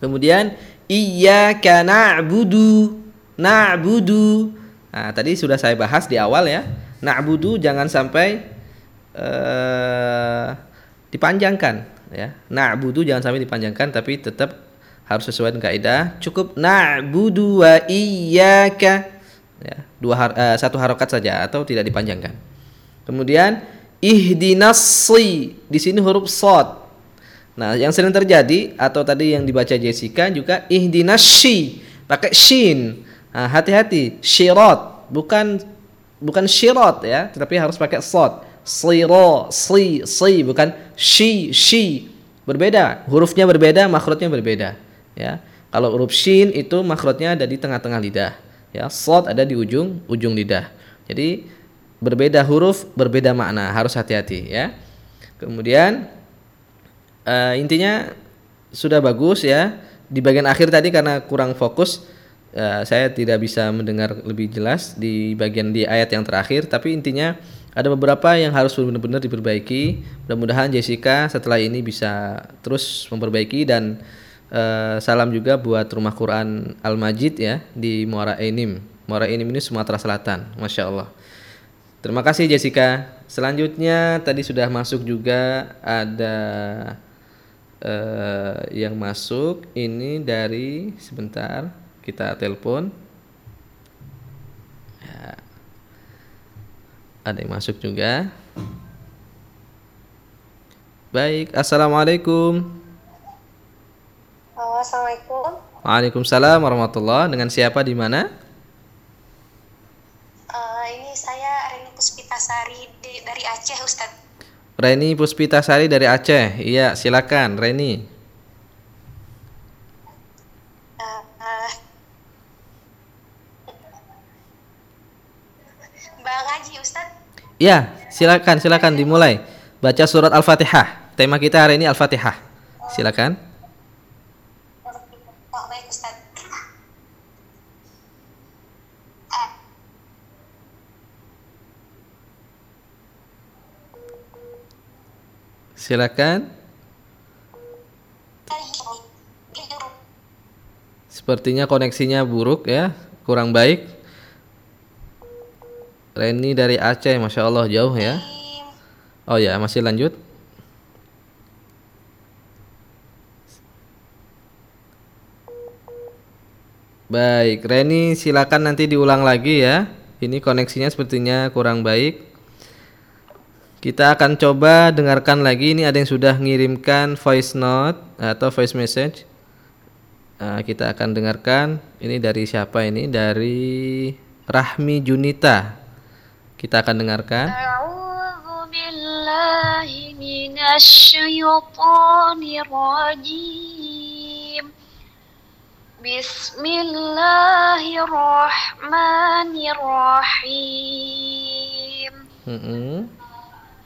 Kemudian iyyaka na'budu. Na'budu. Nah, tadi sudah saya bahas di awal ya. Na'budu jangan sampai uh, dipanjangkan ya. Na'budu jangan sampai dipanjangkan tapi tetap harus sesuai dengan kaidah. Cukup na'budu wa iyyaka. Ya dua har, uh, satu harokat saja atau tidak dipanjangkan. Kemudian ihdinas di sini huruf sod nah yang sering terjadi atau tadi yang dibaca Jessica juga ihdinas pakai shin. Nah, hati-hati syirat bukan bukan syirat ya tetapi harus pakai sod siro si si bukan shi shi. Berbeda hurufnya berbeda makhrajnya berbeda ya. Kalau huruf shin itu makhrajnya ada di tengah-tengah lidah ya. Sod ada di ujung ujung lidah. Jadi berbeda huruf berbeda makna harus hati-hati ya. Kemudian uh, intinya sudah bagus ya di bagian akhir tadi karena kurang fokus uh, saya tidak bisa mendengar lebih jelas di bagian di ayat yang terakhir tapi intinya ada beberapa yang harus benar-benar diperbaiki. Mudah-mudahan Jessica setelah ini bisa terus memperbaiki dan uh, salam juga buat Rumah Quran Al Majid ya di Muara Enim. Muara Enim ini Sumatera Selatan. Masya Allah. Terima kasih Jessica. Selanjutnya tadi sudah masuk juga ada uh, yang masuk ini dari sebentar kita telepon. Ada yang masuk juga. Baik, assalamualaikum. Halo, assalamualaikum. Waalaikumsalam warahmatullah. Dengan siapa di mana? Uh, ini saya Reni Puspitasari dari Aceh, Ustadz. Reni Puspitasari dari Aceh. Iya, silakan, Reni. Ya, silakan, silakan dimulai. Baca surat Al-Fatihah. Tema kita hari ini Al-Fatihah. Silakan. Silakan. Sepertinya koneksinya buruk ya, kurang baik. Reni dari Aceh, masya Allah jauh ya. Oh ya, masih lanjut. Baik, Reni silakan nanti diulang lagi ya. Ini koneksinya sepertinya kurang baik. Kita akan coba dengarkan lagi. Ini ada yang sudah mengirimkan voice note atau voice message. Nah, kita akan dengarkan. Ini dari siapa ini? Dari Rahmi Junita. Kita akan dengarkan. Bismillahirrahmanirrahim. Mm -hmm.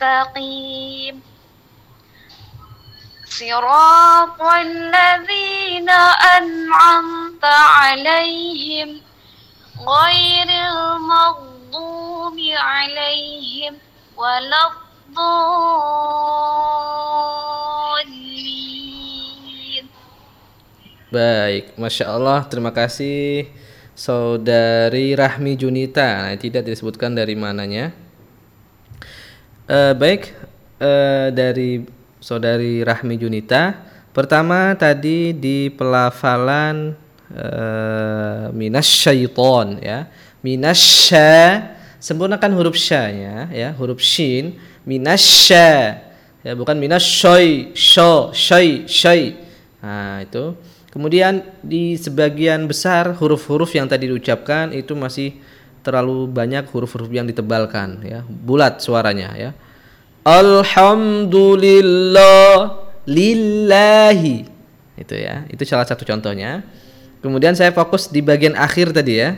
mustaqim. صراط الذين أنعمت عليهم غير المغضوب المغضوب عليهم ولا الضالين Baik, masya Allah. Terima kasih saudari Rahmi Junita. Nah, tidak disebutkan dari mananya. Eh, baik, eh, dari saudari Rahmi Junita. Pertama tadi di pelafalan uh, minasyaiton ya. Minasya sempurnakan huruf sya-nya ya, huruf shin minasya ya bukan minasy syo syai syai. Nah, itu. Kemudian di sebagian besar huruf-huruf yang tadi diucapkan itu masih terlalu banyak huruf-huruf yang ditebalkan ya, bulat suaranya ya. Alhamdulillah lillahi. Itu ya. Itu salah satu contohnya. Kemudian saya fokus di bagian akhir tadi ya.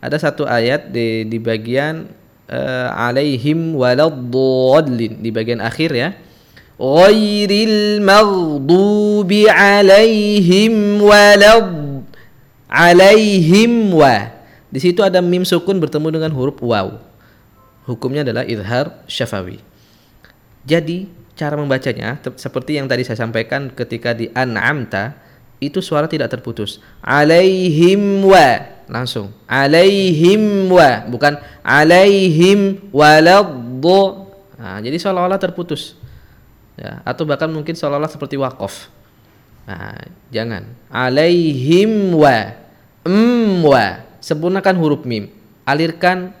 Ada satu ayat di di bagian uh, alaihim waladdallin di bagian akhir ya. Ghairil maghdubi alaihim walad alaihim wa. Di situ ada mim sukun bertemu dengan huruf waw. Hukumnya adalah idhar syafawi. Jadi cara membacanya seperti yang tadi saya sampaikan ketika di an'amta itu suara tidak terputus. Alaihim wa langsung. Alaihim wa bukan alaihim waladdo. Nah, jadi seolah-olah terputus. Ya, atau bahkan mungkin seolah-olah seperti wakof. Nah, jangan. Alaihim wa mm wa sempurnakan huruf mim. Alirkan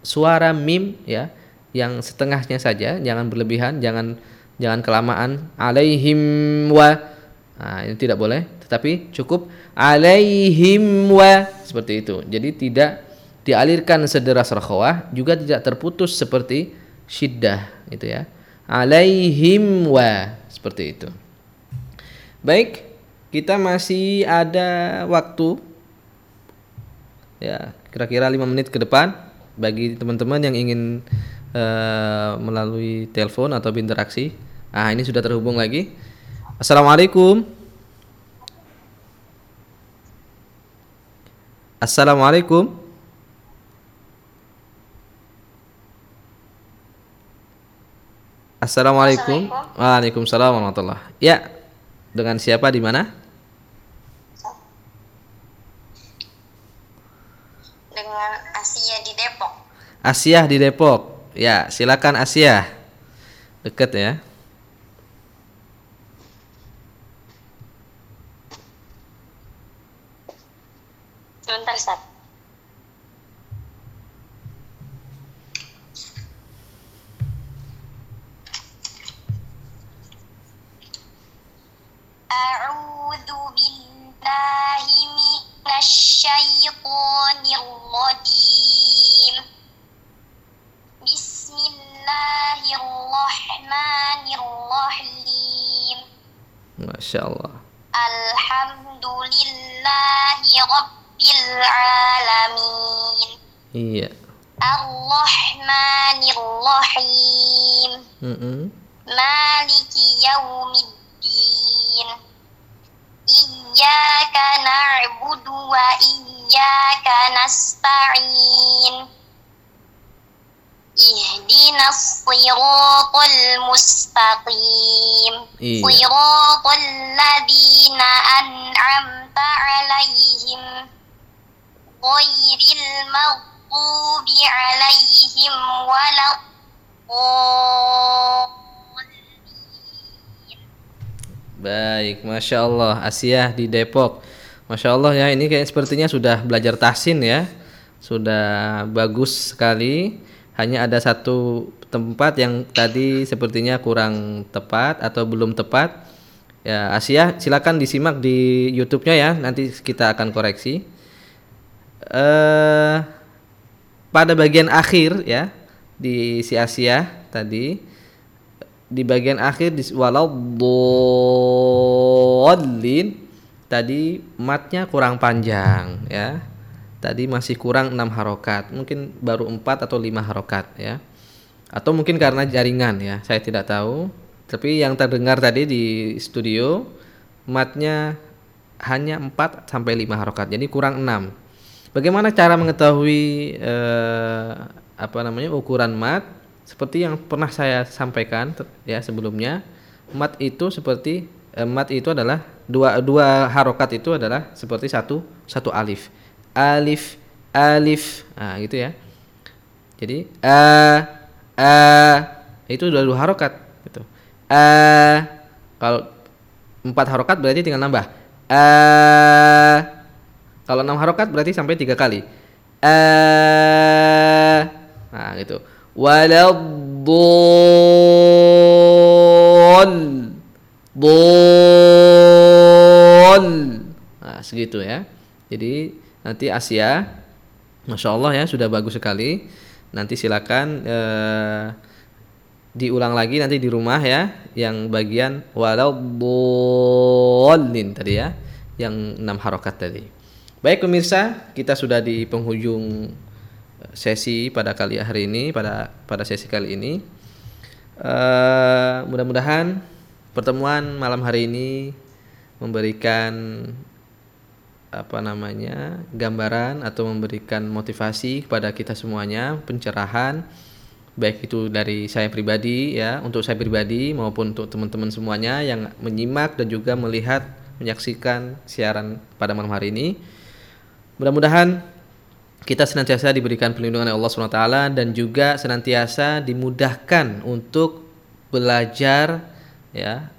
suara mim ya yang setengahnya saja, jangan berlebihan, jangan jangan kelamaan. Alaihim wa nah, ini tidak boleh, tetapi cukup alaihim wa seperti itu. Jadi tidak dialirkan sederas rakhawah, juga tidak terputus seperti syiddah itu ya. Alaihim wa seperti itu. Baik, kita masih ada waktu ya kira-kira lima menit ke depan bagi teman-teman yang ingin uh, melalui telepon atau berinteraksi. Ah, ini sudah terhubung lagi. Assalamualaikum. Assalamualaikum. Assalamualaikum. Waalaikumsalam warahmatullah. Ya, dengan siapa di mana? Dengan Asia di Depok. Asia di Depok. Ya, silakan Asia. Deket ya. صراط الذين أنعمت عليهم غير المغضوب عليهم ولا الضالين Baik, masya Allah. Asia di Depok. Masya Allah ya, ini kayak sepertinya sudah belajar tahsin ya, sudah bagus sekali. Hanya ada satu tempat yang tadi sepertinya kurang tepat atau belum tepat. Ya, Asia, silakan disimak di YouTube-nya ya. Nanti kita akan koreksi. Eh, pada bagian akhir ya di si Asia tadi di bagian akhir di waladdallin tadi matnya kurang panjang ya. Tadi masih kurang 6 harokat, mungkin baru 4 atau 5 harokat ya. Atau mungkin karena jaringan ya, saya tidak tahu. Tapi yang terdengar tadi di studio matnya hanya 4 sampai 5 harokat, jadi kurang 6. Bagaimana cara mengetahui eh, apa namanya ukuran mat? Seperti yang pernah saya sampaikan ya sebelumnya, mat itu seperti eh, mat itu adalah dua dua harokat itu adalah seperti satu satu alif alif alif nah gitu ya jadi a itu dua dua harokat gitu. A kalau empat harokat berarti tinggal nambah. A kalau enam harokat berarti sampai tiga kali. A nah gitu. Waladdol bol nah segitu ya. Jadi nanti Asia Masya Allah ya sudah bagus sekali nanti silakan eh, diulang lagi nanti di rumah ya yang bagian walau bolin tadi ya yang enam harokat tadi. Baik pemirsa kita sudah di penghujung sesi pada kali hari ini pada pada sesi kali ini. Uh, mudah-mudahan pertemuan malam hari ini memberikan apa namanya gambaran atau memberikan motivasi kepada kita semuanya pencerahan baik itu dari saya pribadi ya untuk saya pribadi maupun untuk teman-teman semuanya yang menyimak dan juga melihat menyaksikan siaran pada malam hari ini. Mudah-mudahan kita senantiasa diberikan perlindungan oleh Allah SWT dan juga senantiasa dimudahkan untuk belajar ya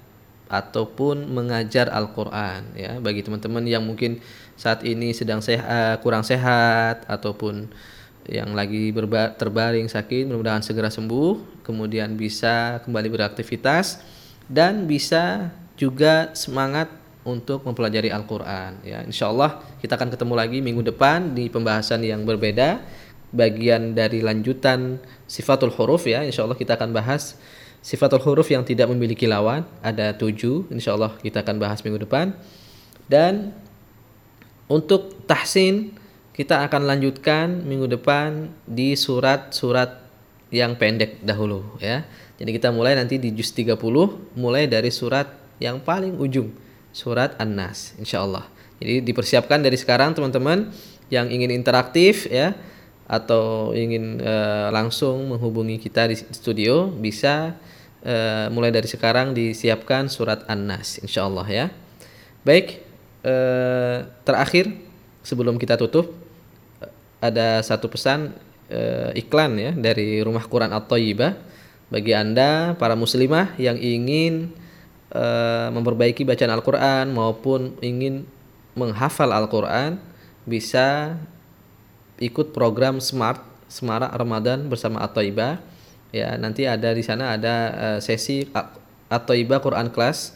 ataupun mengajar Al-Qur'an ya. Bagi teman-teman yang mungkin saat ini sedang sehat kurang sehat ataupun yang lagi berba terbaring sakit mudah-mudahan segera sembuh kemudian bisa kembali beraktivitas dan bisa juga semangat untuk mempelajari Al-Quran ya. Insya Allah kita akan ketemu lagi minggu depan di pembahasan yang berbeda bagian dari lanjutan sifatul huruf ya. Insya Allah kita akan bahas sifatul huruf yang tidak memiliki lawan ada tujuh Insya Allah kita akan bahas minggu depan dan untuk tahsin kita akan lanjutkan minggu depan di surat-surat yang pendek dahulu ya. Jadi kita mulai nanti di juz 30 mulai dari surat yang paling ujung, surat An-Nas insyaallah. Jadi dipersiapkan dari sekarang teman-teman yang ingin interaktif ya atau ingin uh, langsung menghubungi kita di studio bisa uh, mulai dari sekarang disiapkan surat An-Nas insyaallah ya. Baik, uh, terakhir sebelum kita tutup ada satu pesan uh, iklan ya dari Rumah Quran At-Thayyibah bagi Anda para muslimah yang ingin uh, memperbaiki bacaan Al-Qur'an maupun ingin menghafal Al-Qur'an bisa ikut program Smart Semarak Ramadan bersama At-Thayyibah. Ya, nanti ada di sana ada uh, sesi At-Thayyibah Quran Class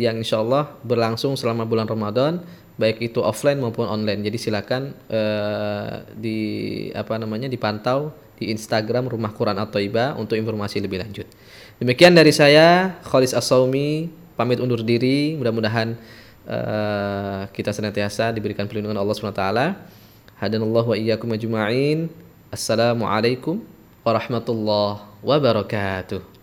yang insya Allah berlangsung selama bulan Ramadan baik itu offline maupun online. Jadi silakan uh, di apa namanya dipantau di Instagram Rumah Quran atau Iba untuk informasi lebih lanjut. Demikian dari saya Khalis Asaumi pamit undur diri. Mudah-mudahan uh, kita senantiasa diberikan perlindungan Allah SWT. Hadanallahu wa iyyakum ajma'in. Assalamualaikum warahmatullahi wabarakatuh.